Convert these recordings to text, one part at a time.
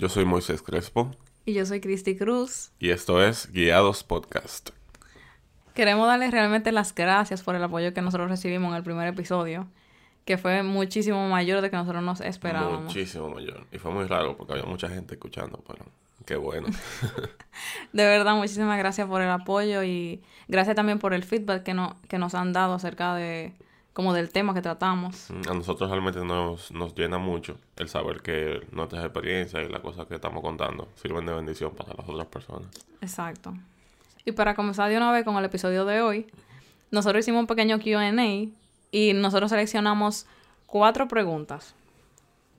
Yo soy Moisés Crespo. Y yo soy Cristi Cruz. Y esto es Guiados Podcast. Queremos darles realmente las gracias por el apoyo que nosotros recibimos en el primer episodio, que fue muchísimo mayor de que nosotros nos esperábamos. Muchísimo mayor. Y fue muy raro porque había mucha gente escuchando, pero qué bueno. de verdad, muchísimas gracias por el apoyo y gracias también por el feedback que, no, que nos han dado acerca de como del tema que tratamos. Mm, a nosotros realmente nos, nos llena mucho el saber que nuestras experiencias y las cosas que estamos contando sirven de bendición para las otras personas. Exacto. Y para comenzar de una vez con el episodio de hoy, nosotros hicimos un pequeño QA y nosotros seleccionamos cuatro preguntas.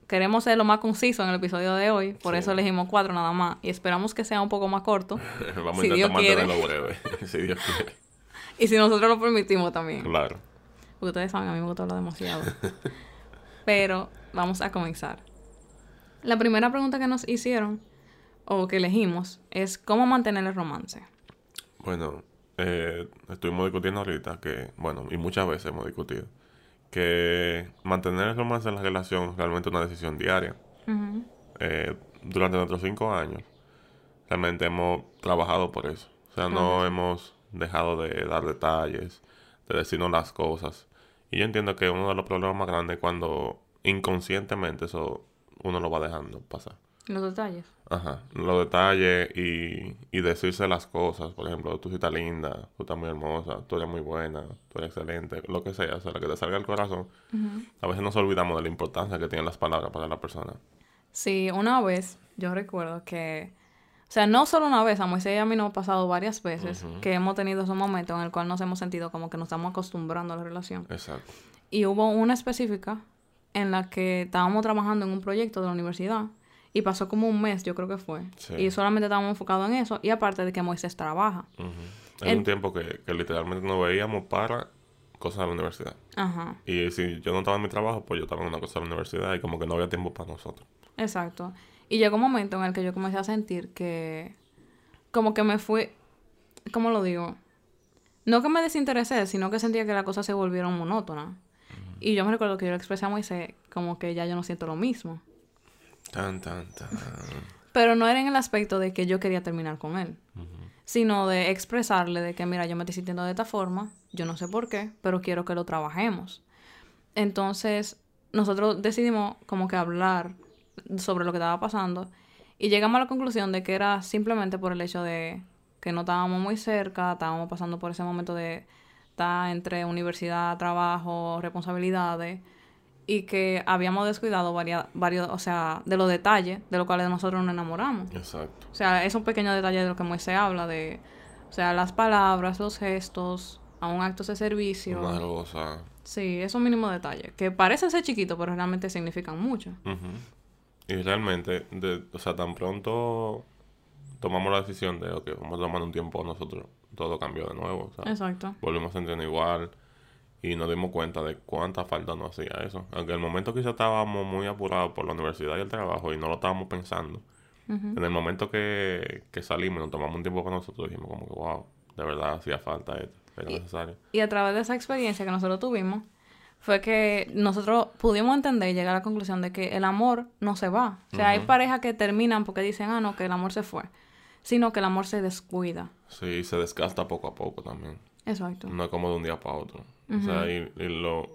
Queremos ser lo más conciso en el episodio de hoy, por eso elegimos cuatro nada más y esperamos que sea un poco más corto. Vamos a intentar mantenerlo breve, si Dios quiere. Y si nosotros lo permitimos también. Claro. Porque ustedes saben, a mí me gusta hablar demasiado. Pero vamos a comenzar. La primera pregunta que nos hicieron, o que elegimos, es ¿cómo mantener el romance? Bueno, eh, estuvimos discutiendo ahorita que, bueno, y muchas veces hemos discutido, que mantener el romance en la relación es realmente una decisión diaria. Eh, durante nuestros cinco años, realmente hemos trabajado por eso. O sea, no hemos dejado de dar detalles, de decirnos las cosas. Y yo entiendo que uno de los problemas más grandes es cuando inconscientemente eso uno lo va dejando pasar. Los detalles. Ajá, los detalles y, y decirse las cosas. Por ejemplo, tú sí estás linda, tú estás muy hermosa, tú eres muy buena, tú eres excelente, lo que sea, o sea, lo que te salga del corazón. A veces nos olvidamos de la importancia que tienen las palabras para la persona. Sí, una vez yo recuerdo que o sea, no solo una vez, a Moisés y a mí nos ha pasado varias veces que hemos tenido ese momento en el cual nos hemos sentido como que nos estamos acostumbrando a la relación. Exacto. Y hubo una específica en la que estábamos trabajando en un proyecto de la universidad y pasó como un mes, yo creo que fue. Y solamente estábamos enfocados en eso y aparte de que Moisés trabaja. Hay un tiempo que, que literalmente nos veíamos para cosas de la universidad. Ajá. Y si yo no estaba en mi trabajo, pues yo estaba en una cosa de la universidad y como que no había tiempo para nosotros. Exacto. Y llegó un momento en el que yo comencé a sentir que como que me fui, ¿cómo lo digo? No que me desinteresé, sino que sentía que las cosas se volvieron monótonas. Y yo me recuerdo que yo lo expresé a Moisés como que ya yo no siento lo mismo. Tan, tan, tan. Pero no era en el aspecto de que yo quería terminar con él, sino de expresarle de que, mira, yo me estoy sintiendo de esta forma, yo no sé por qué, pero quiero que lo trabajemos. Entonces, nosotros decidimos como que hablar sobre lo que estaba pasando y llegamos a la conclusión de que era simplemente por el hecho de que no estábamos muy cerca, estábamos pasando por ese momento de estar entre universidad, trabajo, responsabilidades y que habíamos descuidado varios, varios, o sea, de los detalles de los cuales nosotros nos enamoramos. Exacto. O sea, esos pequeños detalles de lo que Moisés habla de, o sea, las palabras, los gestos, a un acto de servicio. Una rosa. Sí, esos mínimos detalles, que parecen ser chiquitos, pero realmente significan mucho. Y realmente, de, o sea, tan pronto tomamos la decisión de, ok, vamos a tomar un tiempo nosotros, todo cambió de nuevo. Exacto. Volvimos a sentirnos igual y nos dimos cuenta de cuánta falta nos hacía eso. Aunque en el momento quizá estábamos muy apurados por la universidad y el trabajo y no lo estábamos pensando. En el momento que, que salimos y nos tomamos un tiempo para nosotros, dijimos como que, wow, de verdad hacía falta esto, era necesario. Y a través de esa experiencia que nosotros tuvimos, fue que nosotros pudimos entender y llegar a la conclusión de que el amor no se va. O sea, hay parejas que terminan porque dicen, ah, no, que el amor se fue. Sino que el amor se descuida. Sí, se desgasta poco a poco también. Exacto. No es como de un día para otro. O sea, y, lo,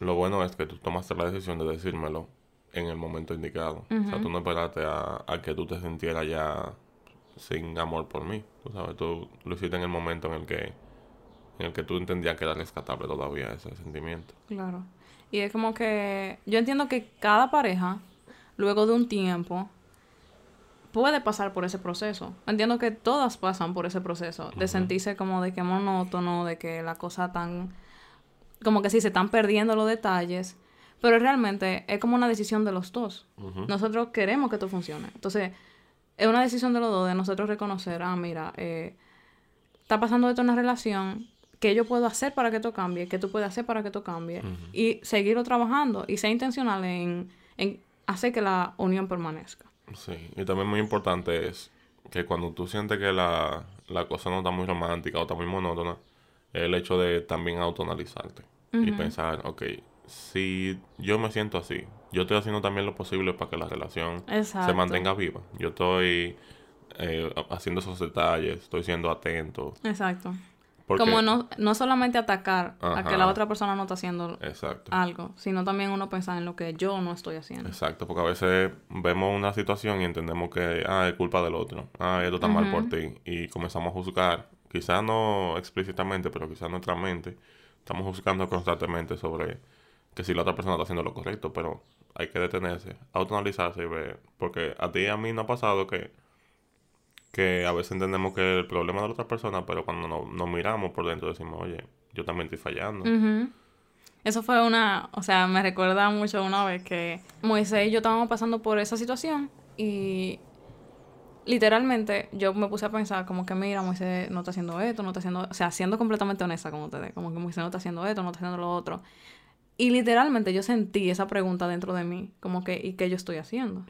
lo, bueno es que tú tomaste la decisión de decírmelo en el momento indicado. O sea, tú no esperaste a, a, que tú te sintieras ya sin amor por mí. Tú sabes, tú lo hiciste en el momento en el que en el que tú entendías que era rescatable todavía ese sentimiento. Claro. Y es como que yo entiendo que cada pareja, luego de un tiempo, puede pasar por ese proceso. Entiendo que todas pasan por ese proceso, de sentirse como de que monótono, de que la cosa tan... como que sí, se están perdiendo los detalles, pero realmente es como una decisión de los dos. Nosotros queremos que esto funcione. Entonces, es una decisión de los dos, de nosotros reconocer, ah, mira, eh, está pasando esto en una relación, qué yo puedo hacer para que esto cambie, qué tú puedes hacer para que esto cambie. Y seguirlo trabajando y ser intencional en, en hacer que la unión permanezca. Sí, y también muy importante es que cuando tú sientes que la, la cosa no está muy romántica o está muy monótona, el hecho de también autonalizarte y pensar, ok, si yo me siento así, yo estoy haciendo también lo posible para que la relación se mantenga viva. Yo estoy eh, haciendo esos detalles, estoy siendo atento. Exacto. Como no, no solamente atacar a que la otra persona no está haciendo algo, sino también uno pensar en lo que yo no estoy haciendo. Exacto, porque a veces vemos una situación y entendemos que, ah, es culpa del otro, ah, esto está mal por ti, y comenzamos a juzgar, quizás no explícitamente, pero quizás nuestra mente, estamos juzgando constantemente sobre que si la otra persona está haciendo lo correcto, pero hay que detenerse, autoanalizarse y ver, porque a ti y a mí no ha pasado que que a veces entendemos que el problema de la otra persona, pero cuando nos, miramos por dentro decimos, oye, yo también estoy fallando. Eso fue una, o sea, me recuerda mucho una vez que Moisés y yo estábamos pasando por esa situación y literalmente yo me puse a pensar como que mira, Moisés no está haciendo esto, no está haciendo, o sea, siendo completamente honesta con ustedes, como que Moisés no está haciendo esto, no está haciendo lo otro. Y literalmente yo sentí esa pregunta dentro de mí, como que, ¿y qué yo estoy haciendo?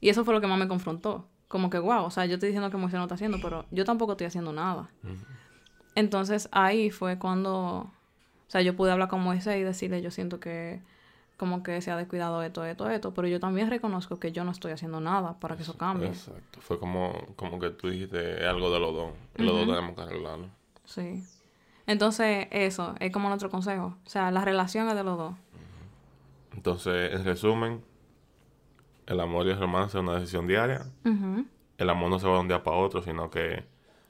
Y eso fue lo que más me confrontó como que, wow, o sea, yo estoy diciendo que Moisés no está haciendo, pero yo tampoco estoy haciendo nada. Entonces ahí fue cuando, o sea, yo pude hablar con Moisés y decirle, yo siento que como que se ha descuidado esto, esto, esto, pero yo también reconozco que yo no estoy haciendo nada para que eso cambie. Exacto, fue como, como que tú dijiste algo de los dos, y los dos tenemos que arreglarlo. Sí. Entonces, eso es como nuestro consejo. O sea, la relación es de los dos. Entonces, en resumen, el amor y el romance es una decisión diaria. El amor no se va de un día para otro, sino que...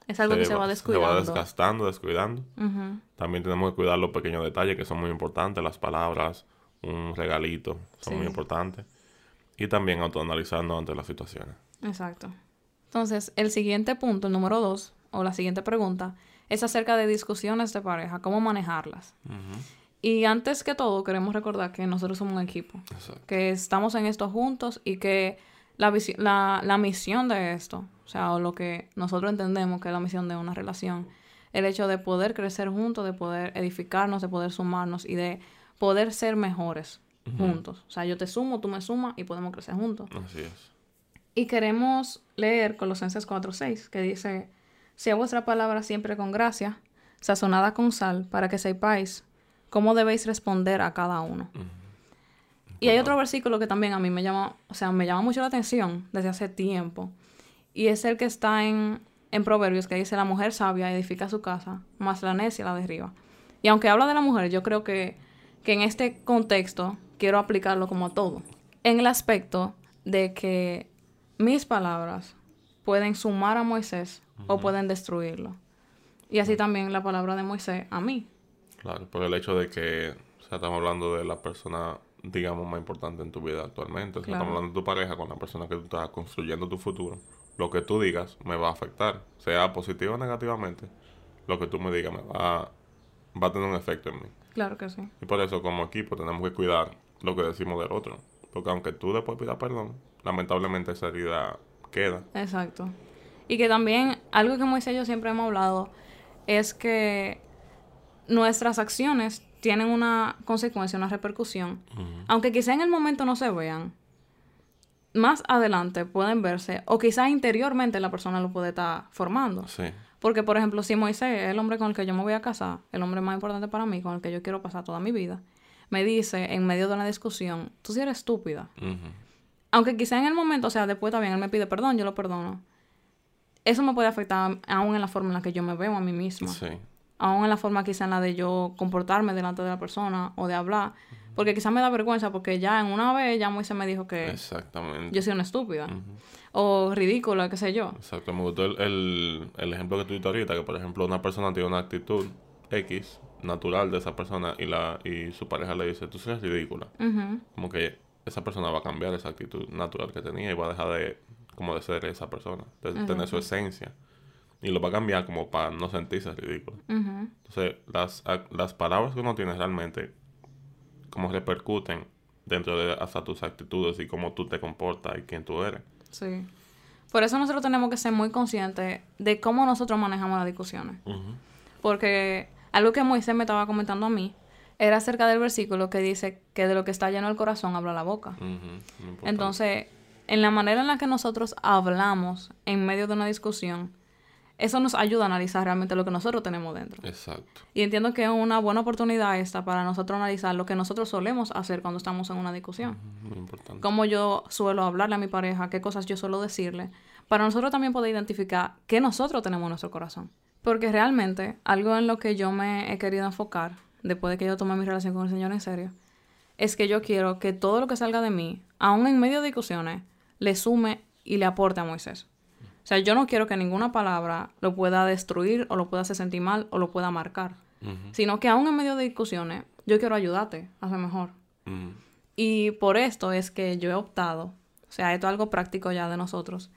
Es algo que se va descuidando. Se va desgastando, descuidando. También tenemos que cuidar los pequeños detalles que son muy importantes. Las palabras, un regalito, son muy importantes. Y también autoanalizarnos ante las situaciones. Exacto. Entonces, el siguiente punto, el número dos, o la siguiente pregunta, es acerca de discusiones de pareja, cómo manejarlas. Y antes que todo, queremos recordar que nosotros somos un equipo. Que estamos en esto juntos y que la, la, la misión de esto, o sea, o lo que nosotros entendemos que es la misión de una relación, el hecho de poder crecer juntos, de poder edificarnos, de poder sumarnos y de poder ser mejores juntos. O sea, yo te sumo, tú me sumas y podemos crecer juntos. Así es. Y queremos leer Colosenses 4.6, que dice, sea vuestra palabra siempre con gracia, sazonada con sal, para que sepáis cómo debéis responder a cada uno. Y hay otro versículo que también a mí me llama, o sea, me llama mucho la atención desde hace tiempo. Y es el que está en, en Proverbios, que dice, la mujer sabia edifica su casa, más la necia la derriba. Y aunque habla de la mujer, yo creo que, que en este contexto quiero aplicarlo como a todo. En el aspecto de que mis palabras pueden sumar a Moisés o pueden destruirlo. Y así también la palabra de Moisés a mí. Claro, por el hecho de que, o sea, estamos hablando de la persona, digamos, más importante en tu vida actualmente. O sea, estamos hablando de tu pareja con la persona que tú estás construyendo tu futuro. Lo que tú digas me va a afectar, sea positivo o negativamente. Lo que tú me digas me va, va a tener un efecto en mí. Claro que sí. Y por eso, como equipo, tenemos que cuidar lo que decimos del otro. Porque aunque tú después pidas perdón, lamentablemente esa herida queda. Exacto. Y que también, algo que Moisés y yo siempre hemos hablado, es que nuestras acciones tienen una consecuencia, una repercusión, aunque quizá en el momento no se vean, más adelante pueden verse, o quizá interiormente la persona lo puede estar formando. Porque, por ejemplo, si Moisés es el hombre con el que yo me voy a casar, el hombre más importante para mí, con el que yo quiero pasar toda mi vida, me dice en medio de una discusión, tú sí eres estúpida. Aunque quizá en el momento, o sea, después también él me pide perdón, yo lo perdono. Eso me puede afectar aún en la forma en la que yo me veo a mí misma. Sí aún en la forma quizá en la de yo comportarme delante de la persona o de hablar. Porque quizá me da vergüenza porque ya en una vez ya Moisés me dijo que Exactamente. yo soy una estúpida. O ridícula, qué sé yo. Exacto. Me gustó el, ejemplo que tú diste ahorita, que por ejemplo una persona tiene una actitud X natural de esa persona y la y su pareja le dice, tú eres ridícula. Como que esa persona va a cambiar esa actitud natural que tenía y va a dejar de como de ser esa persona, de tener su esencia y lo va a cambiar como para no sentirse ridículo. Entonces, las, las palabras que uno tiene realmente, como repercuten dentro de hasta tus actitudes y cómo tú te comportas y quién tú eres. Sí. Por eso nosotros tenemos que ser muy conscientes de cómo nosotros manejamos las discusiones. Porque algo que Moisés me estaba comentando a mí era acerca del versículo que dice que de lo que está lleno el corazón habla la boca. Entonces, en la manera en la que nosotros hablamos en medio de una discusión, eso nos ayuda a analizar realmente lo que nosotros tenemos dentro. Exacto. Y entiendo que es una buena oportunidad esta para nosotros analizar lo que nosotros solemos hacer cuando estamos en una discusión. Muy importante. Cómo yo suelo hablarle a mi pareja, qué cosas yo suelo decirle, para nosotros también poder identificar qué nosotros tenemos en nuestro corazón. Porque realmente algo en lo que yo me he querido enfocar, después de que yo tomé mi relación con el Señor en serio, es que yo quiero que todo lo que salga de mí, aún en medio de discusiones, le sume y le aporte a Moisés. O sea, yo no quiero que ninguna palabra lo pueda destruir o lo pueda hacer sentir mal o lo pueda marcar. Sino que aún en medio de discusiones, yo quiero ayudarte a ser mejor. Y por esto es que yo he optado, o sea, esto es algo práctico ya de nosotros,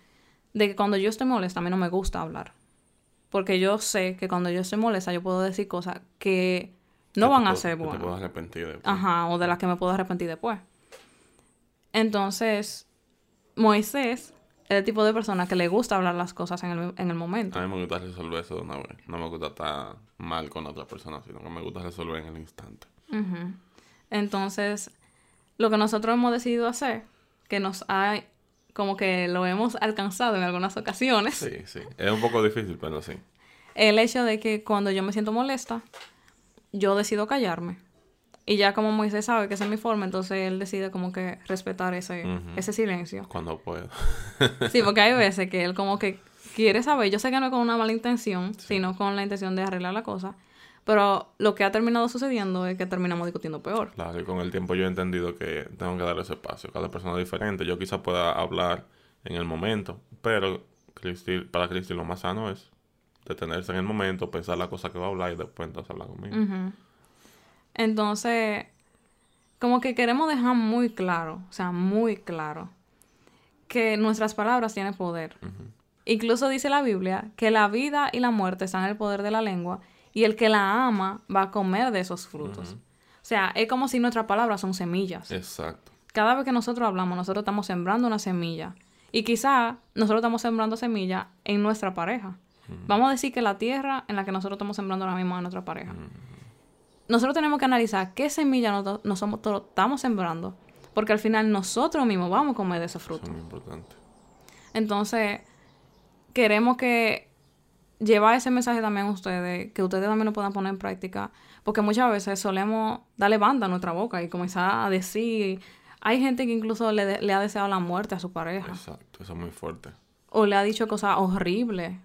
de que cuando yo estoy molesta, a mí no me gusta hablar. Porque yo sé que cuando yo estoy molesta, yo puedo decir cosas que no van a ser buenas. Te puedo arrepentir después. Ajá, o de las que me puedo arrepentir después. Entonces, Moisés el tipo de persona que le gusta hablar las cosas en el, en el momento. A mí me gusta resolver eso de una vez. No me gusta estar mal con otra persona, sino que me gusta resolver en el instante. Entonces, lo que nosotros hemos decidido hacer, que nos ha, como que lo hemos alcanzado en algunas ocasiones. Sí, sí. Es un poco difícil, pero sí. El hecho de que cuando yo me siento molesta, yo decido callarme. Y ya como Moisés sabe que esa es mi forma, entonces él decide como que respetar ese, ese silencio. Cuando puedo. sí, porque hay veces que él como que quiere saber, yo sé que no es con una mala intención, sino con la intención de arreglar la cosa, pero lo que ha terminado sucediendo es que terminamos discutiendo peor. Claro, y con el tiempo yo he entendido que tengo que dar ese espacio. Cada persona es diferente. Yo quizá pueda hablar en el momento, pero Cristi, para Cristi lo más sano es detenerse en el momento, pensar la cosa que va a hablar y después entonces hablar conmigo. Entonces, como que queremos dejar muy claro, o sea, muy claro, que nuestras palabras tienen poder. Incluso dice la Biblia que la vida y la muerte están en el poder de la lengua y el que la ama va a comer de esos frutos. O sea, es como si nuestras palabras son semillas. Exacto. Cada vez que nosotros hablamos, nosotros estamos sembrando una semilla. Y quizá nosotros estamos sembrando semilla en nuestra pareja. Vamos a decir que la tierra en la que nosotros estamos sembrando ahora mismo es nuestra pareja nosotros tenemos que analizar qué semilla nosotros estamos sembrando, porque al final nosotros mismos vamos a comer de ese fruto. es muy importante. Entonces, queremos que llevar ese mensaje también a ustedes, que ustedes también lo puedan poner en práctica, porque muchas veces solemos darle banda a nuestra boca y comenzar a decir, hay gente que incluso le, le ha deseado la muerte a su pareja. Exacto, eso es muy fuerte. O le ha dicho cosas horribles.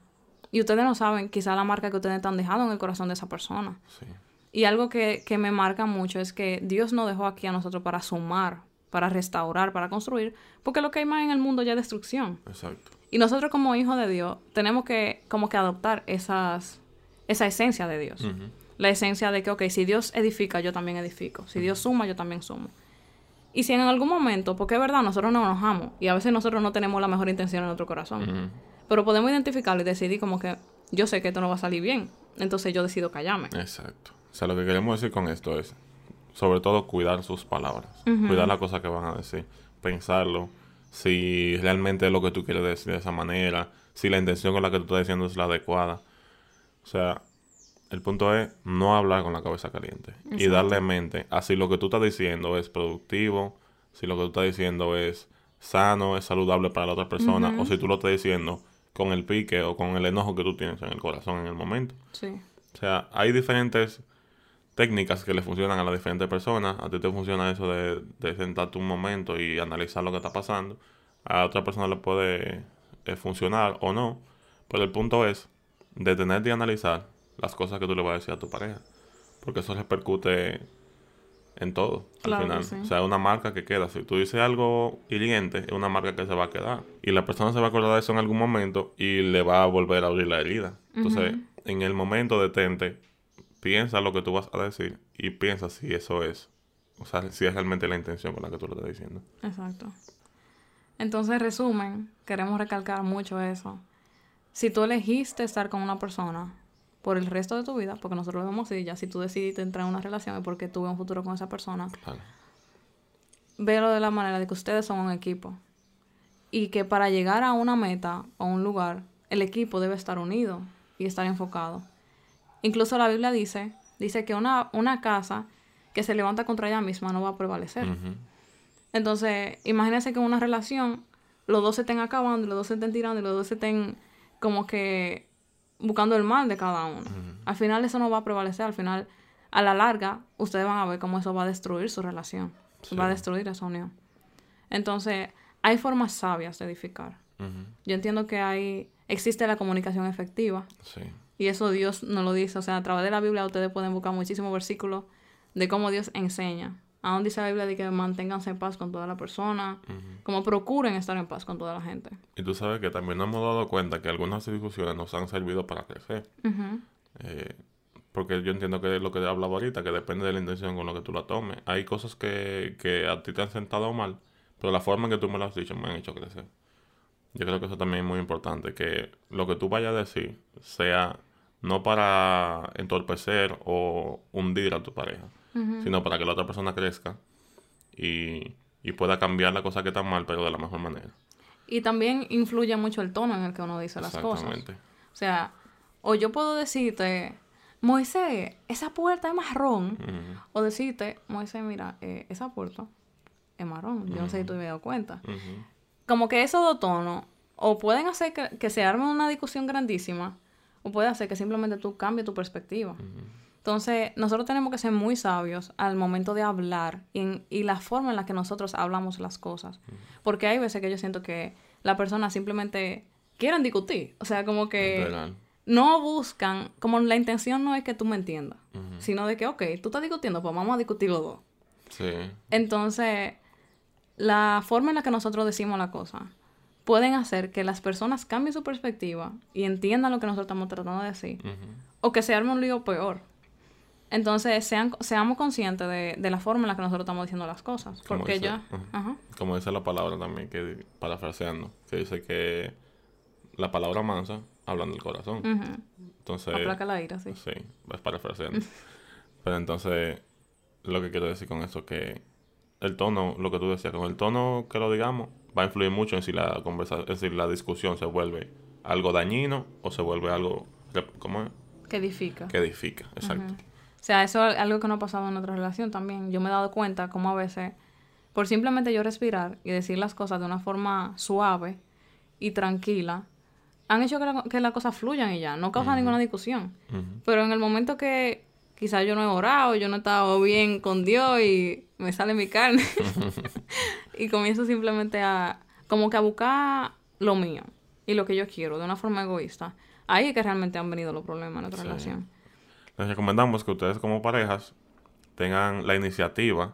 Y ustedes no saben quizá la marca que ustedes están dejando en el corazón de esa persona. Sí. Y algo que, que, me marca mucho es que Dios no dejó aquí a nosotros para sumar, para restaurar, para construir, porque lo que hay más en el mundo ya es destrucción. Exacto. Y nosotros como hijos de Dios tenemos que como que adoptar esas, esa esencia de Dios. La esencia de que, ok, si Dios edifica, yo también edifico. Si Dios suma, yo también sumo. Y si en algún momento, porque es verdad, nosotros nos enojamos y a veces nosotros no tenemos la mejor intención en nuestro corazón, pero podemos identificarlo y decidir como que yo sé que esto no va a salir bien, entonces yo decido callarme. Exacto. O sea, lo que queremos decir con esto es, sobre todo, cuidar sus palabras. Cuidar la cosa que van a decir. Pensarlo. Si realmente es lo que tú quieres decir de esa manera. Si la intención con la que tú estás diciendo es la adecuada. O sea, el punto es no hablar con la cabeza caliente. Y darle mente a si lo que tú estás diciendo es productivo. Si lo que tú estás diciendo es sano, es saludable para la otra persona. O si tú lo estás diciendo con el pique o con el enojo que tú tienes en el corazón en el momento. Sí. O sea, hay diferentes técnicas que le funcionan a las diferentes personas. A ti te funciona eso de, de sentarte un momento y analizar lo que está pasando. A otra persona le puede eh, funcionar o no. Pero el punto es detenerte y analizar las cosas que tú le vas a decir a tu pareja. Porque eso repercute en todo al final. O sea, es una marca que queda. Si tú dices algo hiriente, es una marca que se va a quedar. Y la persona se va a acordar de eso en algún momento y le va a volver a abrir la herida. Entonces, en el momento detente, piensa lo que tú vas a decir y piensa si eso es, o sea, si es realmente la intención con la que tú lo estás diciendo. Exacto. Entonces, resumen, queremos recalcar mucho eso. Si tú elegiste estar con una persona por el resto de tu vida, porque nosotros lo vemos así, ya si tú decidiste entrar en una relación es porque tuve un futuro con esa persona, claro. vélo de la manera de que ustedes son un equipo. Y que para llegar a una meta o un lugar, el equipo debe estar unido y estar enfocado. Incluso la Biblia dice, dice que una, una casa que se levanta contra ella misma no va a prevalecer. Entonces, imagínense que en una relación los dos se estén acabando, los dos se estén tirando y los dos se estén como que buscando el mal de cada uno. Al final eso no va a prevalecer, al final, a la larga, ustedes van a ver cómo eso va a destruir su relación, va a destruir esa unión. Entonces, hay formas sabias de edificar. Yo entiendo que hay, existe la comunicación efectiva. Sí. Y eso Dios nos lo dice. O sea, a través de la Biblia ustedes pueden buscar muchísimos versículos de cómo Dios enseña. Aún dice la Biblia de que manténganse en paz con toda la persona, como procuren estar en paz con toda la gente. Y tú sabes que también nos hemos dado cuenta que algunas discusiones nos han servido para crecer. Eh, porque yo entiendo que es lo que he hablado ahorita, que depende de la intención con lo que tú la tomes. Hay cosas que, que a ti te han sentado mal, pero la forma en que tú me lo has dicho me han hecho crecer. Yo creo que eso también es muy importante, que lo que tú vayas a decir sea no para entorpecer o hundir a tu pareja, sino para que la otra persona crezca y, pueda cambiar la cosa que está mal, pero de la mejor manera. Y también influye mucho el tono en el que uno dice las cosas. O sea, o yo puedo decirte, Moisés, esa puerta es marrón. O decirte, Moisés, mira, eh, esa puerta es marrón. Yo no sé si tú me he dado cuenta. Como que esos dos tonos, o pueden hacer que, que se arme una discusión grandísima, o puede hacer que simplemente tú cambies tu perspectiva. Entonces, nosotros tenemos que ser muy sabios al momento de hablar y, y la forma en la que nosotros hablamos las cosas. Porque hay veces que yo siento que las personas simplemente quieren discutir. O sea, como que no buscan, como la intención no es que tú me entiendas, sino de que, ok, tú estás discutiendo, pues vamos a discutir los dos. Sí. Entonces, la forma en la que nosotros decimos la cosa pueden hacer que las personas cambien su perspectiva y entiendan lo que nosotros estamos tratando de decir. O que se arme un lío peor. Entonces, sean, seamos conscientes de, de, la forma en la que nosotros estamos diciendo las cosas. porque ya... Como dice la palabra también, que parafraseando, que dice que la palabra mansa habla del corazón. Entonces... Aplaca la ira, sí. Sí, es parafraseando. Pero entonces, lo que quiero decir con eso, que el tono, lo que tú decías, con el tono que lo digamos, va a influir mucho en si la conversación, es decir, la discusión se vuelve algo dañino o se vuelve algo, ¿cómo es? Que edifica. Que edifica, exacto. O sea, eso es algo que no ha pasado en otra relación también. Yo me he dado cuenta como a veces, por simplemente yo respirar y decir las cosas de una forma suave y tranquila, han hecho que la, que las cosas fluyan y ya, no causa ninguna discusión. Pero en el momento que quizás yo no he orado, yo no he estado bien con Dios y me sale mi carne. y comienzo simplemente a, como que a buscar lo mío y lo que yo quiero de una forma egoísta. Ahí es que realmente han venido los problemas en nuestra relación. Les recomendamos que ustedes como parejas tengan la iniciativa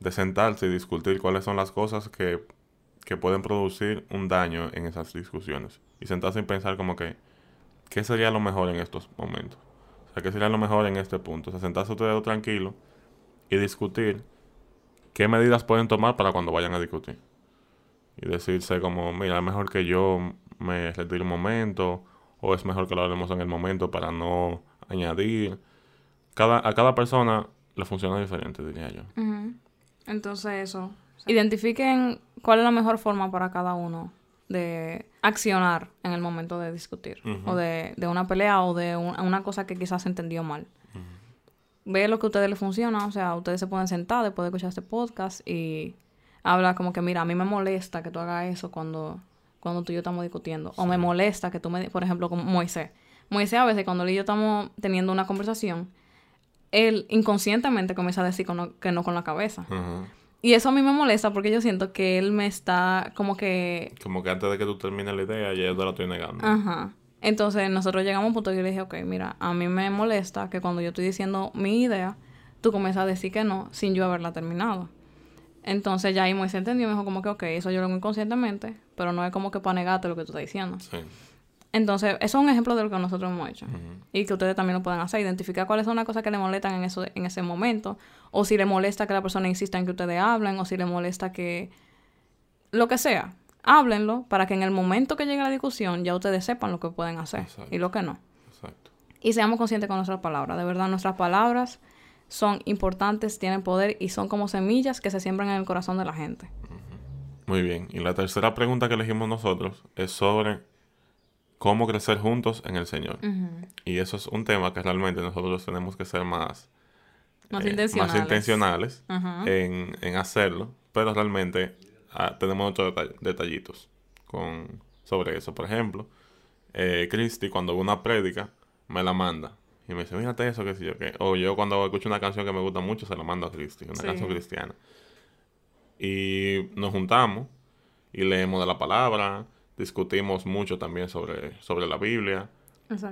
de sentarse y discutir cuáles son las cosas que, que pueden producir un daño en esas discusiones. Y sentarse y pensar como que, ¿qué sería lo mejor en estos momentos? Sea, ¿qué sería lo mejor en este punto? O sea, sentarse ustedes tranquilo y discutir qué medidas pueden tomar para cuando vayan a discutir. Y decirse como, mira, es mejor que yo me retire un momento, o es mejor que lo hablemos en el momento para no añadir. Cada, a cada persona le funciona diferente, diría yo. Entonces eso. Identifiquen cuál es la mejor forma para cada uno de accionar en el momento de discutir o de, una pelea o de una cosa que quizás se entendió mal. Ve lo que a ustedes les funciona, o sea, ustedes se pueden sentar después de escuchar este podcast y habla como que, mira, a mí me molesta que tú hagas eso cuando, cuando tú y yo estamos discutiendo. O me molesta que tú me, por ejemplo, como Moisés. Moisés a veces cuando él y yo estamos teniendo una conversación, él inconscientemente comienza a decir que no con la cabeza. Y eso a mí me molesta porque yo siento que él me está como que... Como que antes de que tú termines la idea, ya yo te la estoy negando. Ajá. Entonces nosotros llegamos a un punto que yo le dije, ok, mira, a mí me molesta que cuando yo estoy diciendo mi idea, tú comienzas a decir que no sin yo haberla terminado. Entonces ya ahí Moisés entendió y me dijo como que, ok, eso yo lo hago inconscientemente, pero no es como que para negarte lo que tú estás diciendo. Sí. Entonces, eso es un ejemplo de lo que nosotros hemos hecho. Y que ustedes también lo pueden hacer. Identificar cuáles son las cosas que le molestan en, eso, en ese momento. O si le molesta que la persona insista en que ustedes hablen. O si le molesta que... Lo que sea. Háblenlo para que en el momento que llegue la discusión ya ustedes sepan lo que pueden hacer y lo que no. Exacto. Y seamos conscientes con nuestras palabras. De verdad, nuestras palabras son importantes, tienen poder y son como semillas que se siembran en el corazón de la gente. Muy bien. Y la tercera pregunta que elegimos nosotros es sobre cómo crecer juntos en el Señor. Y eso es un tema que realmente nosotros tenemos que ser más, más eh, intencionales, en, hacerlo, pero realmente ah, tenemos otros detallitos con, sobre eso. Por ejemplo, eh, Christy, cuando ve una prédica, me la manda. Y me dice, mírate eso, qué sé yo qué. O yo cuando escucho una canción que me gusta mucho, se la mando a Christy, una canción cristiana. Y nos juntamos y leemos de la palabra, discutimos mucho también sobre, sobre la Biblia,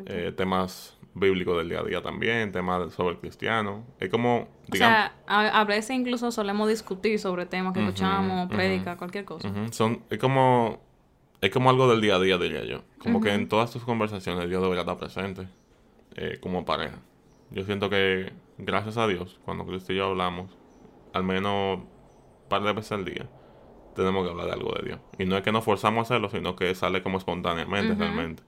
eh, temas bíblicos del día a día también, temas sobre el cristiano. Es como, digamos... O sea, a, veces incluso solemos discutir sobre temas que escuchamos, prédica, cualquier cosa. Son, es como... Es como algo del día a día, diría yo. Como que en todas tus conversaciones Dios debería estar presente eh, como pareja. Yo siento que, gracias a Dios, cuando Cristo y yo hablamos, al menos un par de veces al día, tenemos que hablar de algo de Dios. Y no es que nos forzamos a hacerlo, sino que sale como espontáneamente realmente.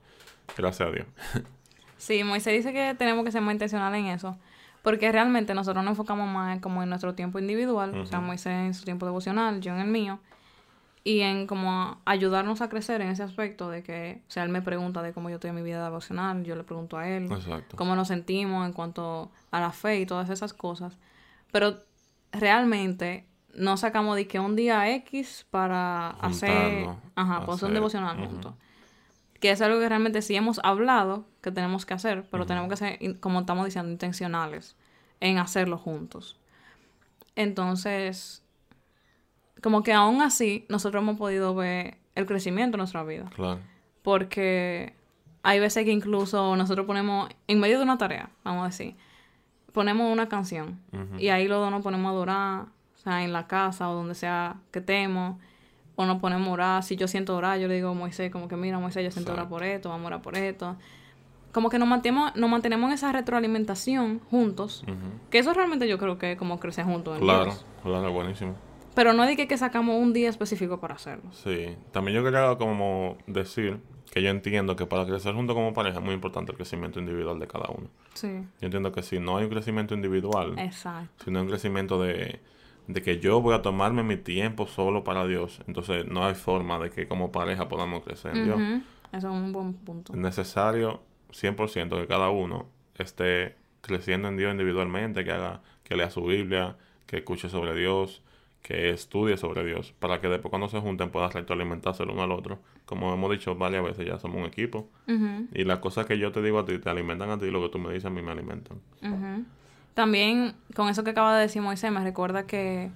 Gracias a Dios. sí, Moisés dice que tenemos que ser muy intencionales en eso. Porque realmente nosotros nos enfocamos más como en nuestro tiempo individual. O sea, Moisés en su tiempo devocional, yo en el mío. Y en como ayudarnos a crecer en ese aspecto de que, o sea, él me pregunta de cómo yo estoy en mi vida devocional, yo le pregunto a él. Exacto. Cómo nos sentimos en cuanto a la fe y todas esas cosas. Pero realmente no sacamos de que un día X para hacer, ajá, pues un devocional juntos. Que es algo que realmente sí hemos hablado que tenemos que hacer, pero tenemos que ser, como estamos diciendo, intencionales en hacerlo juntos. Entonces, como que aún así, nosotros hemos podido ver el crecimiento en nuestra vida. Claro. Porque hay veces que incluso nosotros ponemos, en medio de una tarea, vamos a decir, ponemos una canción y ahí los dos nos ponemos a adorar sea, en la casa o donde sea que estemos, o nos ponemos a orar. Si yo siento orar, yo le digo a Moisés, como que mira, Moisés, yo siento orar por esto, vamos a orar por esto. Como que nos mantenemos, nos mantenemos en esa retroalimentación juntos, que eso realmente yo creo que es como crecer juntos. claro, claro, buenísimo. Pero no es que, que sacamos un día específico para hacerlo. Sí, también yo quería como decir que yo entiendo que para crecer juntos como pareja es muy importante el crecimiento individual de cada uno. Sí. Yo entiendo que si no hay un crecimiento individual, Exacto. si no hay un crecimiento de, de que yo voy a tomarme mi tiempo solo para Dios, entonces no hay forma de que como pareja podamos crecer en Dios. Eso es un buen punto. Es necesario 100% que cada uno esté creciendo en Dios individualmente, que haga, que lea su Biblia, que escuche sobre Dios, que estudie sobre Dios, para que después cuando se junten puedan retroalimentarse el uno al otro. Como hemos dicho varias veces, ya somos un equipo. Y las cosas que yo te digo a ti te alimentan a ti, lo que tú me dices a mí me alimentan. También, con eso que acaba de decir Moisés, me recuerda que,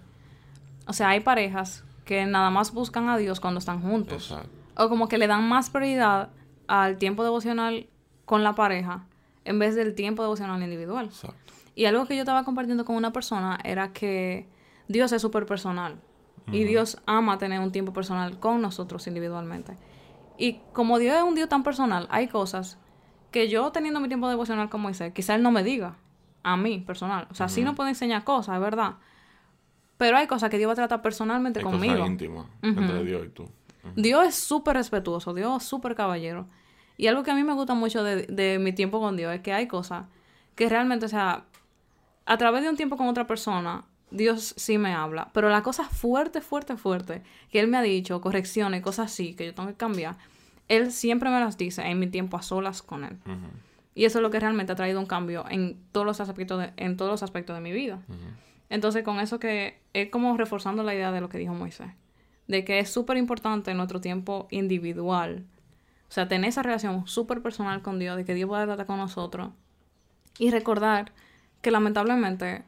o sea, hay parejas que nada más buscan a Dios cuando están juntos. O como que le dan más prioridad al tiempo devocional con la pareja en vez del tiempo devocional individual. Exacto. Y algo que yo estaba compartiendo con una persona era que Dios es súper personal. Y Dios ama tener un tiempo personal con nosotros individualmente. Y como Dios es un Dios tan personal, hay cosas que yo teniendo mi tiempo devocional con Moisés, quizá Él no me diga a mí, personal. O sea, sí nos puede enseñar cosas, es verdad. Pero hay cosas que Dios va a tratar personalmente conmigo. Cosas íntimas entre Dios y tú. Dios es súper respetuoso, Dios es súper caballero. Y algo que a mí me gusta mucho de, de, mi tiempo con Dios es que hay cosas que realmente, o sea, a través de un tiempo con otra persona, Dios sí me habla. Pero las cosas fuerte, fuerte, fuerte que Él me ha dicho, correcciones, cosas así que yo tengo que cambiar, Él siempre me las dice en mi tiempo a solas con Él. Y eso es lo que realmente ha traído un cambio en todos los aspectos de, en todos los aspectos de mi vida. Entonces, con eso que es como reforzando la idea de lo que dijo Moisés, de que es súper importante en nuestro tiempo individual, o sea, tener esa relación súper personal con Dios, de que Dios pueda tratar con nosotros, y recordar que lamentablemente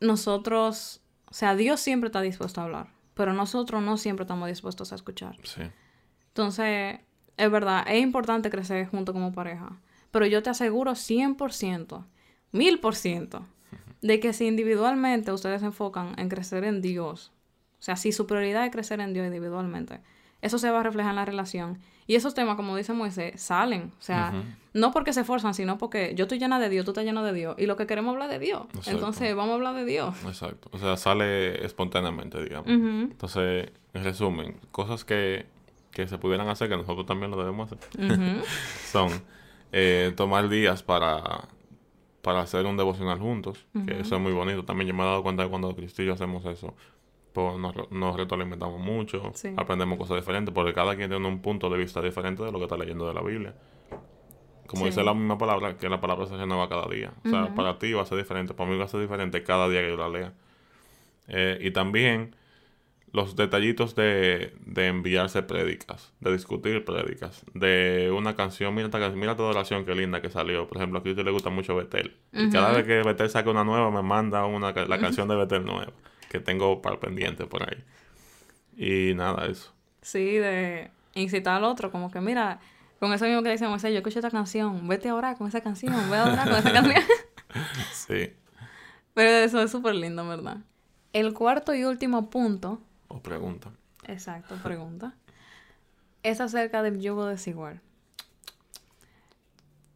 nosotros, o sea, Dios siempre está dispuesto a hablar, pero nosotros no siempre estamos dispuestos a escuchar. Sí. Entonces, es verdad, es importante crecer junto como pareja. Pero yo te aseguro 100%, 1000%, de que si individualmente ustedes se enfocan en crecer en Dios, o sea, si su prioridad es crecer en Dios individualmente, eso se va a reflejar en la relación. Y esos temas, como dice Moisés, salen. O sea, no porque se esforzan, sino porque yo estoy llena de Dios, tú estás lleno de Dios. Y lo que queremos hablar de Dios. Entonces, vamos a hablar de Dios. Exacto. O sea, sale espontáneamente, digamos. Entonces, en resumen, cosas que, que se pudieran hacer, que nosotros también lo debemos hacer, son eh, tomar días para, para hacer un devocional juntos, que eso es muy bonito. También yo me he dado cuenta de cuando Cristo y yo hacemos eso, pues nos, nos retroalimentamos mucho, aprendemos cosas diferentes, porque cada quien tiene un punto de vista diferente de lo que está leyendo de la Biblia. Como dice la misma palabra, que la palabra se renueva cada día. O sea, para ti va a ser diferente, para mí va a ser diferente cada día que yo la lea. Eh, y también los detallitos de, de enviarse prédicas, de discutir prédicas, de una canción, mira esta, mira esta oración que linda que salió. Por ejemplo, a Cristo le gusta mucho Betel. Y cada vez que Betel saca una nueva, me manda una, la canción de Betel nueva, que tengo para pendiente por ahí. Y nada, eso. Sí, de incitar al otro, como que mira, con eso mismo que dice Moisés, yo escucho esta canción, vete a orar con esa canción, vete a orar con esa canción. sí. Pero eso es súper lindo, ¿verdad? El cuarto y último punto. O pregunta. Exacto, pregunta. es acerca del yugo desigual.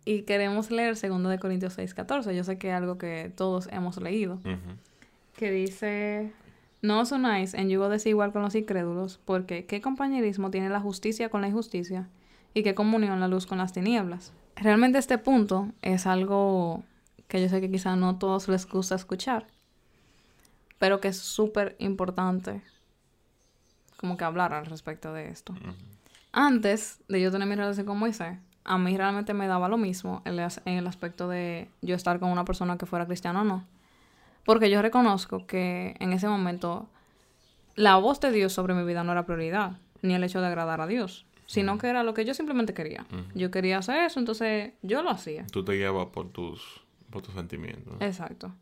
Y queremos leer 2 de Corintios 6, 14. Yo sé que es algo que todos hemos leído. Que dice, no os unáis en yugo desigual con los incrédulos, porque ¿qué compañerismo tiene la justicia con la injusticia? ¿Y qué comunión la luz con las tinieblas? Realmente este punto es algo que yo sé que quizá no a todos les gusta escuchar, pero que es súper importante como que hablar al respecto de esto. Antes de yo tener mi relación con Moisés, a mí realmente me daba lo mismo en el aspecto de yo estar con una persona que fuera cristiana o no. Porque yo reconozco que en ese momento la voz de Dios sobre mi vida no era prioridad, ni el hecho de agradar a Dios, sino que era lo que yo simplemente quería. Yo quería hacer eso, entonces yo lo hacía. Tú te guiabas por tus, por tus sentimientos. Exacto.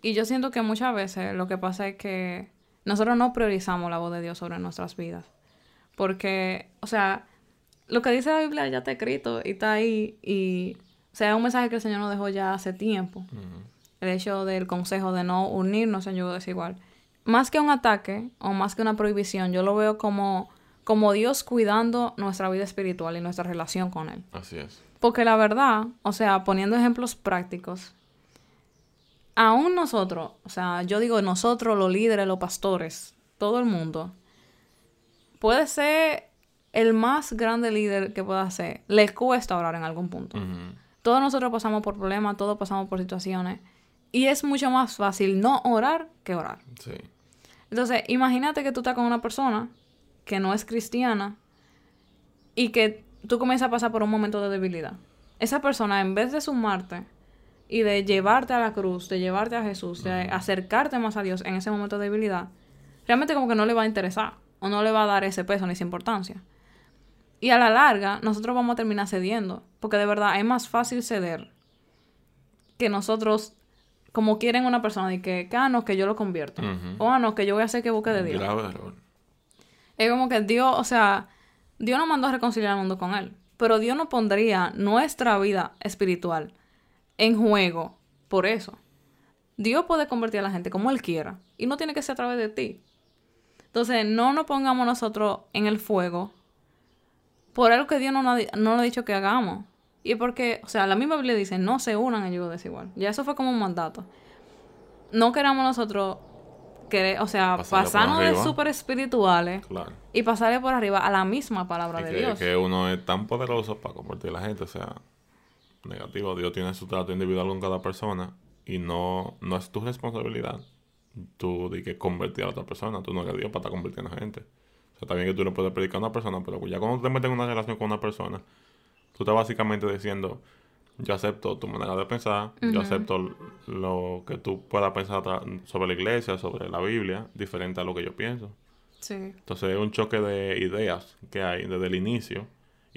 Y yo siento que muchas veces lo que pasa es que nosotros no priorizamos la voz de Dios sobre nuestras vidas. Porque, o sea, lo que dice la Biblia ya está escrito y está ahí. Y, o sea, es un mensaje que el Señor nos dejó ya hace tiempo el hecho del consejo de no unirnos en yugo desigual. Más que un ataque o más que una prohibición, yo lo veo como, como Dios cuidando nuestra vida espiritual y nuestra relación con Él. Así es. Porque la verdad, o sea, poniendo ejemplos prácticos, aún nosotros, o sea, yo digo nosotros, los líderes, los pastores, todo el mundo, puede ser el más grande líder que pueda ser, le cuesta orar en algún punto. Todos nosotros pasamos por problemas, todos pasamos por situaciones. Y es mucho más fácil no orar que orar. Sí. Entonces, imagínate que tú estás con una persona que no es cristiana y que tú comienzas a pasar por un momento de debilidad. Esa persona, en vez de sumarte y de llevarte a la cruz, de llevarte a Jesús, de acercarte más a Dios en ese momento de debilidad, realmente como que no le va a interesar o no le va a dar ese peso ni esa importancia. Y a la larga, nosotros vamos a terminar cediendo, porque de verdad es más fácil ceder que nosotros como quieren una persona y que, ah, no, que yo lo convierto. O, ah, no, que yo voy a hacer que busque de Dios. Es como que Dios, o sea, Dios no mandó a reconciliar al mundo con Él. Pero Dios no pondría nuestra vida espiritual en juego por eso. Dios puede convertir a la gente como Él quiera. Y no tiene que ser a través de ti. Entonces, no nos pongamos nosotros en el fuego por algo que Dios no nos, no nos ha dicho que hagamos. Y porque, o sea, la misma Biblia dice, no se unan en yugo desigual. Ya eso fue como un mandato. No queramos nosotros, que, o sea, pasarnos de súper espirituales y pasarle por arriba a la misma palabra de Dios. Que uno es tan poderoso para convertir a la gente, o sea, negativo. Dios tiene su trato individual con cada persona y no, no es tu responsabilidad tú de que convertir a otra persona. Tú no eres Dios para estar convirtiendo a gente. O sea, bien que tú le puedes predicar a una persona, pero ya cuando te metes en una relación con una persona, Tú estás básicamente diciendo, yo acepto tu manera de pensar, yo acepto lo que tú puedas pensar sobre la iglesia, sobre la Biblia, diferente a lo que yo pienso. Sí. Entonces es un choque de ideas que hay desde el inicio.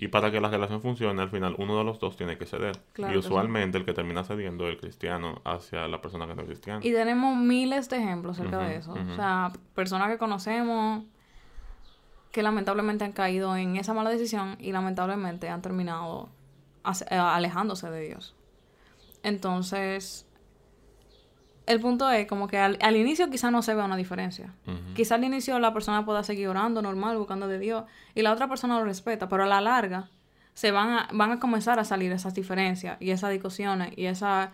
Y para que la relación funcione, al final uno de los dos tiene que ceder. y usualmente el que termina cediendo es el cristiano hacia la persona que no es cristiana. Y tenemos miles de ejemplos acerca de eso. O sea, personas que conocemos, que lamentablemente han caído en esa mala decisión y lamentablemente han terminado eh, alejándose de Dios. Entonces, el punto es como que al, inicio quizás no se vea una diferencia. Quizás al inicio la persona pueda seguir orando normal, buscando de Dios, y la otra persona lo respeta, pero a la larga se van a, van a comenzar a salir esas diferencias y esas discusiones y esa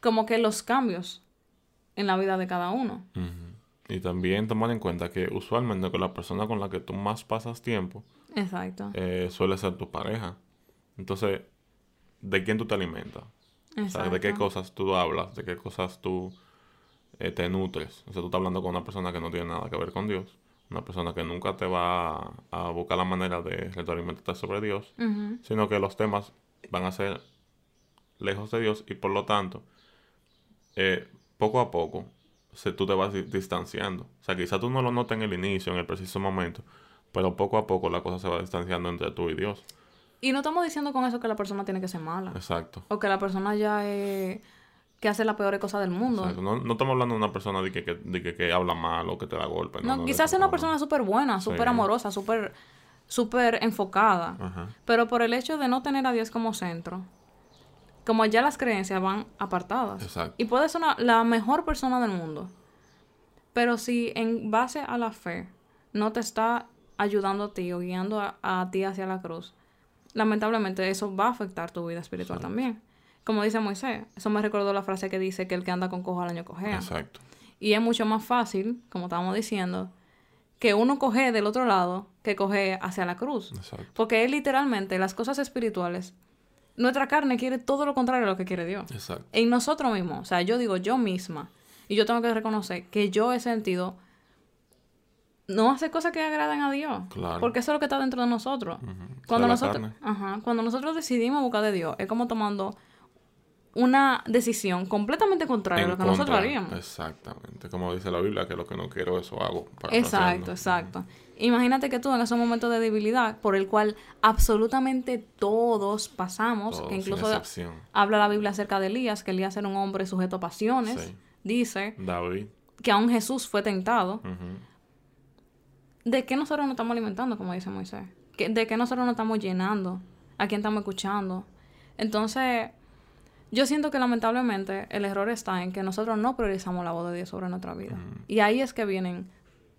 como que los cambios en la vida de cada uno. Y también tomar en cuenta que usualmente con la persona con la que tú más pasas tiempo Exacto. Eh, suele ser tu pareja. Entonces, ¿de quién tú te alimentas? ¿De qué cosas tú hablas? ¿De qué cosas tú eh, te nutres? O sea, tú estás hablando con una persona que no tiene nada que ver con Dios. Una persona que nunca te va a, buscar la manera de retroalimentarte sobre Dios. Sino que los temas van a ser lejos de Dios y por lo tanto, eh, poco a poco se, tú te vas distanciando. O sea, quizás tú no lo notas en el inicio, en el preciso momento, pero poco a poco la cosa se va distanciando entre tú y Dios. Y no estamos diciendo con eso que la persona tiene que ser mala. Exacto. O que la persona ya es... que hace la peor cosa del mundo. No, no, estamos hablando de una persona de que, que, que, habla mal o que te da golpe. No, quizás es una persona súper buena, súper amorosa, súper súper enfocada. Pero por el hecho de no tener a Dios como centro, como ya las creencias van apartadas. Exacto. Y puede ser la mejor persona del mundo. Pero si en base a la fe no te está ayudando a ti o guiando a, ti hacia la cruz, lamentablemente eso va a afectar tu vida espiritual también. Como dice Moisés, eso me recordó la frase que dice que el que anda con cojo al año cojea. Exacto. Y es mucho más fácil, como estábamos diciendo, que uno coge del otro lado que coge hacia la cruz. Exacto. Porque es literalmente las cosas espirituales. Nuestra carne quiere todo lo contrario a lo que quiere Dios. Exacto. En nosotros mismos, o sea, yo digo yo misma, y yo tengo que reconocer que yo he sentido no hacer cosas que agraden a Dios. Claro. Porque eso es lo que está dentro de nosotros. Cuando nosotros, ajá, cuando nosotros decidimos buscar de Dios, es como tomando una decisión completamente contraria a lo que nosotros haríamos. Exactamente. Como dice la Biblia, que lo que no quiero, eso hago. exacto, exacto. Imagínate que tú en ese momento de debilidad, por el cual absolutamente todos pasamos, que incluso habla la Biblia acerca de Elías, que Elías era un hombre sujeto a pasiones, dice David. que aún Jesús fue tentado. ¿De qué nosotros nos estamos alimentando, como dice Moisés? ¿De qué nosotros nos estamos llenando? ¿A quién estamos escuchando? Entonces, yo siento que lamentablemente el error está en que nosotros no priorizamos la voz de Dios sobre nuestra vida. Y ahí es que vienen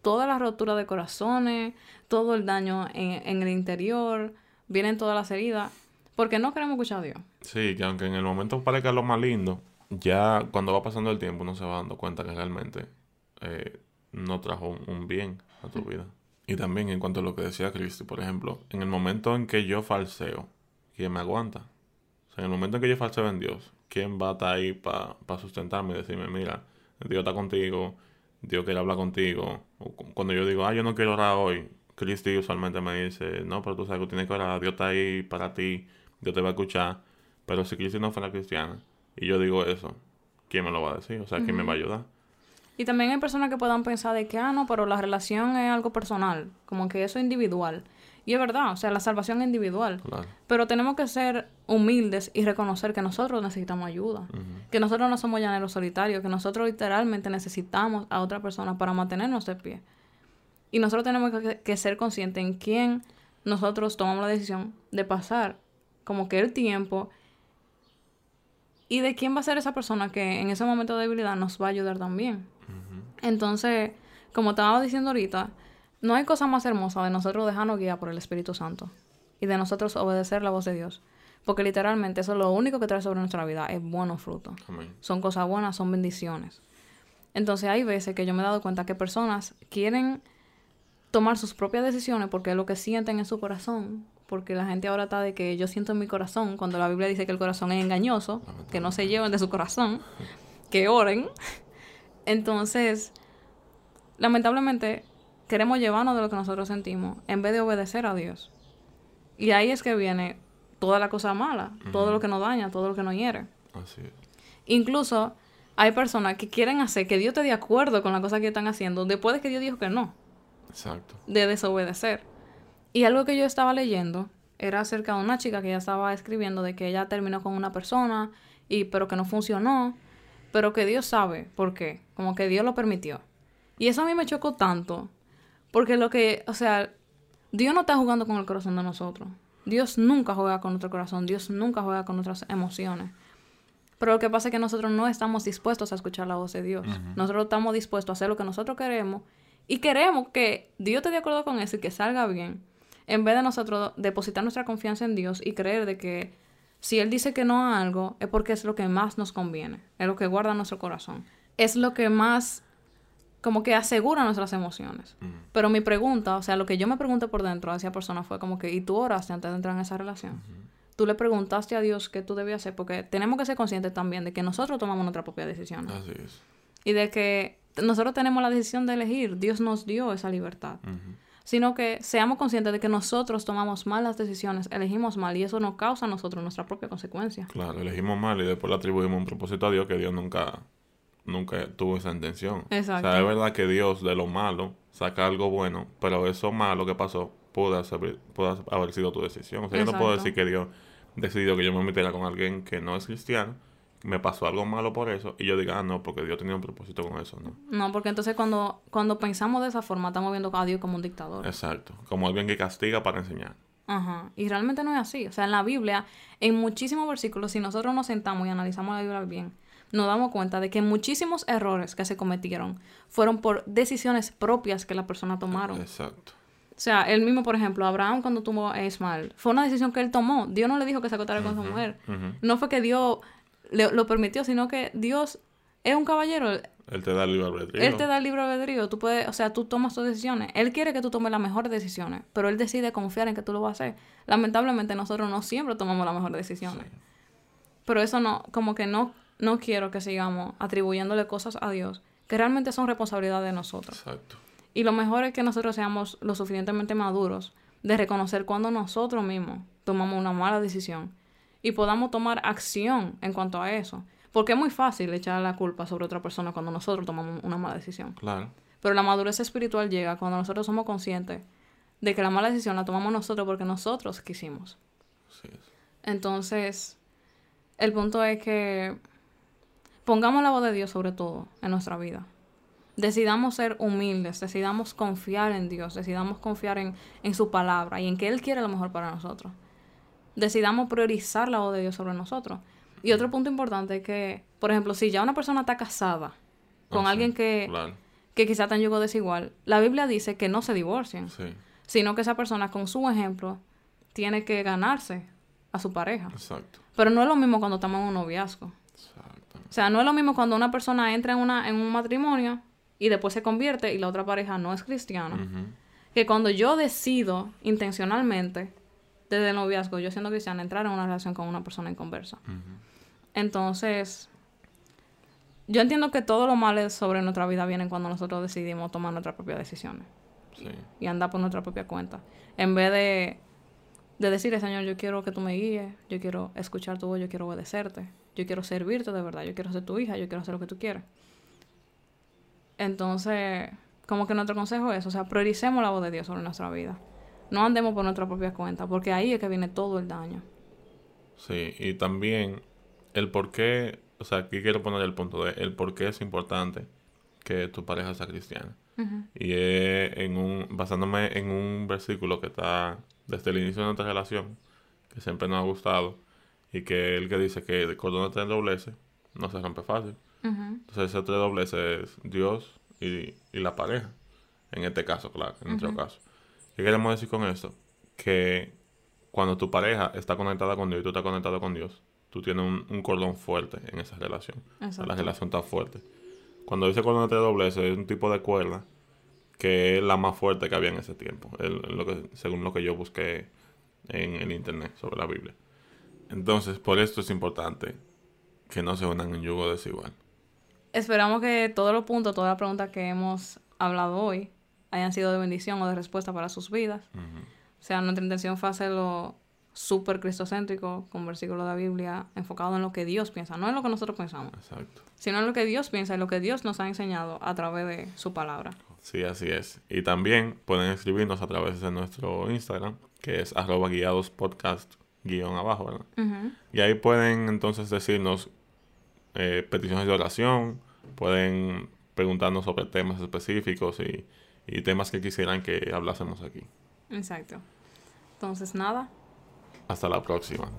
todas las roturas de corazones, todo el daño en, el interior, vienen todas las heridas, porque no queremos escuchar a Dios. Sí, que aunque en el momento parezca lo más lindo, ya cuando va pasando el tiempo uno se va dando cuenta que realmente eh, no trajo un, bien a tu vida. Y también en cuanto a lo que decía Cristi, por ejemplo, en el momento en que yo falseo, ¿quién me aguanta? en el momento en que yo falseo en Dios, ¿quién va a estar ahí para sustentarme y decirme, mira, Dios está contigo, Dios quiere hablar contigo? O cuando yo digo, ah, yo no quiero orar hoy, Cristi usualmente me dice, no, pero tú sabes que tienes que orar, Dios está ahí para ti, Dios te va a escuchar. Pero si Cristi no fuera cristiana y yo digo eso, ¿quién me lo va a decir? O sea, ¿quién me va a ayudar? Y también hay personas que puedan pensar de que, ah, no, pero la relación es algo personal, como que eso es individual. Y es verdad, o sea, la salvación es individual. Pero tenemos que ser humildes y reconocer que nosotros necesitamos ayuda. Que nosotros no somos llaneros solitarios, que nosotros literalmente necesitamos a otra persona para mantenernos de pie. Y nosotros tenemos que, ser conscientes en quién nosotros tomamos la decisión de pasar como que el tiempo y de quién va a ser esa persona que en ese momento de debilidad nos va a ayudar también. Entonces, como estaba diciendo ahorita, no hay cosa más hermosa de nosotros dejarnos guiar por el Espíritu Santo y de nosotros obedecer la voz de Dios. Porque literalmente eso es lo único que trae sobre nuestra vida, es buenos frutos. Son cosas buenas, son bendiciones. Entonces hay veces que yo me he dado cuenta que personas quieren tomar sus propias decisiones porque es lo que sienten en su corazón. Porque la gente ahora está de que yo siento en mi corazón, cuando la Biblia dice que el corazón es engañoso, que no se lleven de su corazón, que oren. Entonces, lamentablemente, queremos llevarnos de lo que nosotros sentimos en vez de obedecer a Dios. Y ahí es que viene toda la cosa mala, todo lo que nos daña, todo lo que nos hiere. Así es. Incluso hay personas que quieren hacer que Dios esté de acuerdo con la cosa que están haciendo después de que Dios dijo que no. Exacto. De desobedecer. Y algo que yo estaba leyendo era acerca de una chica que ya estaba escribiendo de que ella terminó con una persona y pero que no funcionó, pero que Dios sabe por qué, como que Dios lo permitió. Y eso a mí me chocó tanto, porque lo que, o sea, Dios no está jugando con el corazón de nosotros. Dios nunca juega con nuestro corazón, Dios nunca juega con nuestras emociones. Pero lo que pasa es que nosotros no estamos dispuestos a escuchar la voz de Dios. Nosotros estamos dispuestos a hacer lo que nosotros queremos y queremos que Dios esté de acuerdo con eso y que salga bien. En vez de nosotros depositar nuestra confianza en Dios y creer de que si Él dice que no a algo es porque es lo que más nos conviene, es lo que guarda nuestro corazón. Es lo que más como que asegura nuestras emociones. Pero mi pregunta, o sea, lo que yo me pregunté por dentro a esa persona fue como que, ¿y tú oraste antes de entrar en esa relación? Tú le preguntaste a Dios qué tú debías hacer, porque tenemos que ser conscientes también de que nosotros tomamos nuestra propia decisión. Así es. Y de que nosotros tenemos la decisión de elegir, Dios nos dio esa libertad. Sino que seamos conscientes de que nosotros tomamos malas decisiones, elegimos mal y eso nos causa a nosotros nuestra propia consecuencia. Claro, elegimos mal y después le atribuimos un propósito a Dios que Dios nunca nunca tuvo esa intención. Exacto. O sea, es verdad que Dios de lo malo saca algo bueno, pero eso malo que pasó pudo, haber sido tu decisión. O sea, yo no puedo decir que Dios decidió que yo me metiera con alguien que no es cristiano me pasó algo malo por eso y yo diga, ah, no, porque Dios tenía un propósito con eso, ¿no? No, porque entonces cuando, cuando pensamos de esa forma estamos viendo a Dios como un dictador. Exacto, como alguien que castiga para enseñar. Ajá, y realmente no es así. O sea, en la Biblia, en muchísimos versículos, si nosotros nos sentamos y analizamos la Biblia bien, nos damos cuenta de que muchísimos errores que se cometieron fueron por decisiones propias que la persona tomaron. Exacto. O sea, él mismo, por ejemplo, Abraham cuando tuvo a Ismael, fue una decisión que él tomó. Dios no le dijo que se acostara con su mujer. No fue que Dios lo permitió, sino que Dios es un caballero. Él te da el libre albedrío. Él te da el libre albedrío. Tú puedes, o sea, tú tomas tus decisiones. Él quiere que tú tomes las mejores decisiones, pero él decide confiar en que tú lo vas a hacer. Lamentablemente nosotros no siempre tomamos las mejores decisiones. Pero eso no, como que no, no quiero que sigamos atribuyéndole cosas a Dios que realmente son responsabilidad de nosotros. Exacto. Y lo mejor es que nosotros seamos lo suficientemente maduros de reconocer cuando nosotros mismos tomamos una mala decisión y podamos tomar acción en cuanto a eso. Porque es muy fácil echar la culpa sobre otra persona cuando nosotros tomamos una mala decisión. Claro. Pero la madurez espiritual llega cuando nosotros somos conscientes de que la mala decisión la tomamos nosotros porque nosotros quisimos. Sí. Entonces, el punto es que pongamos la voz de Dios sobre todo en nuestra vida. Decidamos ser humildes, decidamos confiar en Dios, decidamos confiar en, en su palabra y en que Él quiere lo mejor para nosotros decidamos priorizar la voz de Dios sobre nosotros. Y otro punto importante es que, por ejemplo, si ya una persona está casada con ah, alguien que, que quizá está en yugo desigual, la Biblia dice que no se divorcien, sino que esa persona con su ejemplo tiene que ganarse a su pareja. Exacto. Pero no es lo mismo cuando estamos en un noviazgo. O sea, no es lo mismo cuando una persona entra en, una, en un matrimonio y después se convierte y la otra pareja no es cristiana. Que cuando yo decido intencionalmente desde el noviazgo, yo siendo cristiana, entrar en una relación con una persona en conversa. Entonces, yo entiendo que todos los males sobre nuestra vida vienen cuando nosotros decidimos tomar nuestras propias decisiones. Sí. Y andar por nuestra propia cuenta. En vez de, de decirle, Señor, yo quiero que tú me guíes, yo quiero escuchar tu voz, yo quiero obedecerte, yo quiero servirte de verdad, yo quiero ser tu hija, yo quiero hacer lo que tú quieres. Entonces, como que nuestro consejo es, o sea, prioricemos la voz de Dios sobre nuestra vida. No andemos por nuestra propia cuenta, porque ahí es que viene todo el daño. Sí, y también el por qué, o sea, aquí quiero poner el punto de el por qué es importante que tu pareja sea cristiana. Y es en un, basándome en un versículo que está desde el inicio de nuestra relación, que siempre nos ha gustado, y que el que dice que el cordón de tres dobleces no se rompe fácil. Entonces ese tres dobleces es Dios y, y, la pareja, en este caso, claro, en nuestro caso. ¿Qué queremos decir con esto? Que cuando tu pareja está conectada con Dios y tú estás conectado con Dios, tú tienes un, cordón fuerte en esa relación. la relación está fuerte. Cuando dice cordón de doblez es un tipo de cuerda que es la más fuerte que había en ese tiempo, lo que, según lo que yo busqué en el internet sobre la Biblia. Entonces, por esto es importante que no se unan en yugo desigual. Esperamos que todos los puntos, todas las preguntas que hemos hablado hoy hayan sido de bendición o de respuesta para sus vidas. O sea, nuestra intención fue hacerlo súper cristocéntrico, con versículos de la Biblia, enfocado en lo que Dios piensa, no en lo que nosotros pensamos, Exacto. sino en lo que Dios piensa y lo que Dios nos ha enseñado a través de su palabra. Sí, así es. Y también pueden escribirnos a través de nuestro Instagram, que es arroba guiados podcast guion abajo, ¿verdad? Y ahí pueden entonces decirnos eh, peticiones de oración, pueden preguntarnos sobre temas específicos y y temas que quisieran que hablásemos aquí. Exacto. Entonces, nada. Hasta la próxima.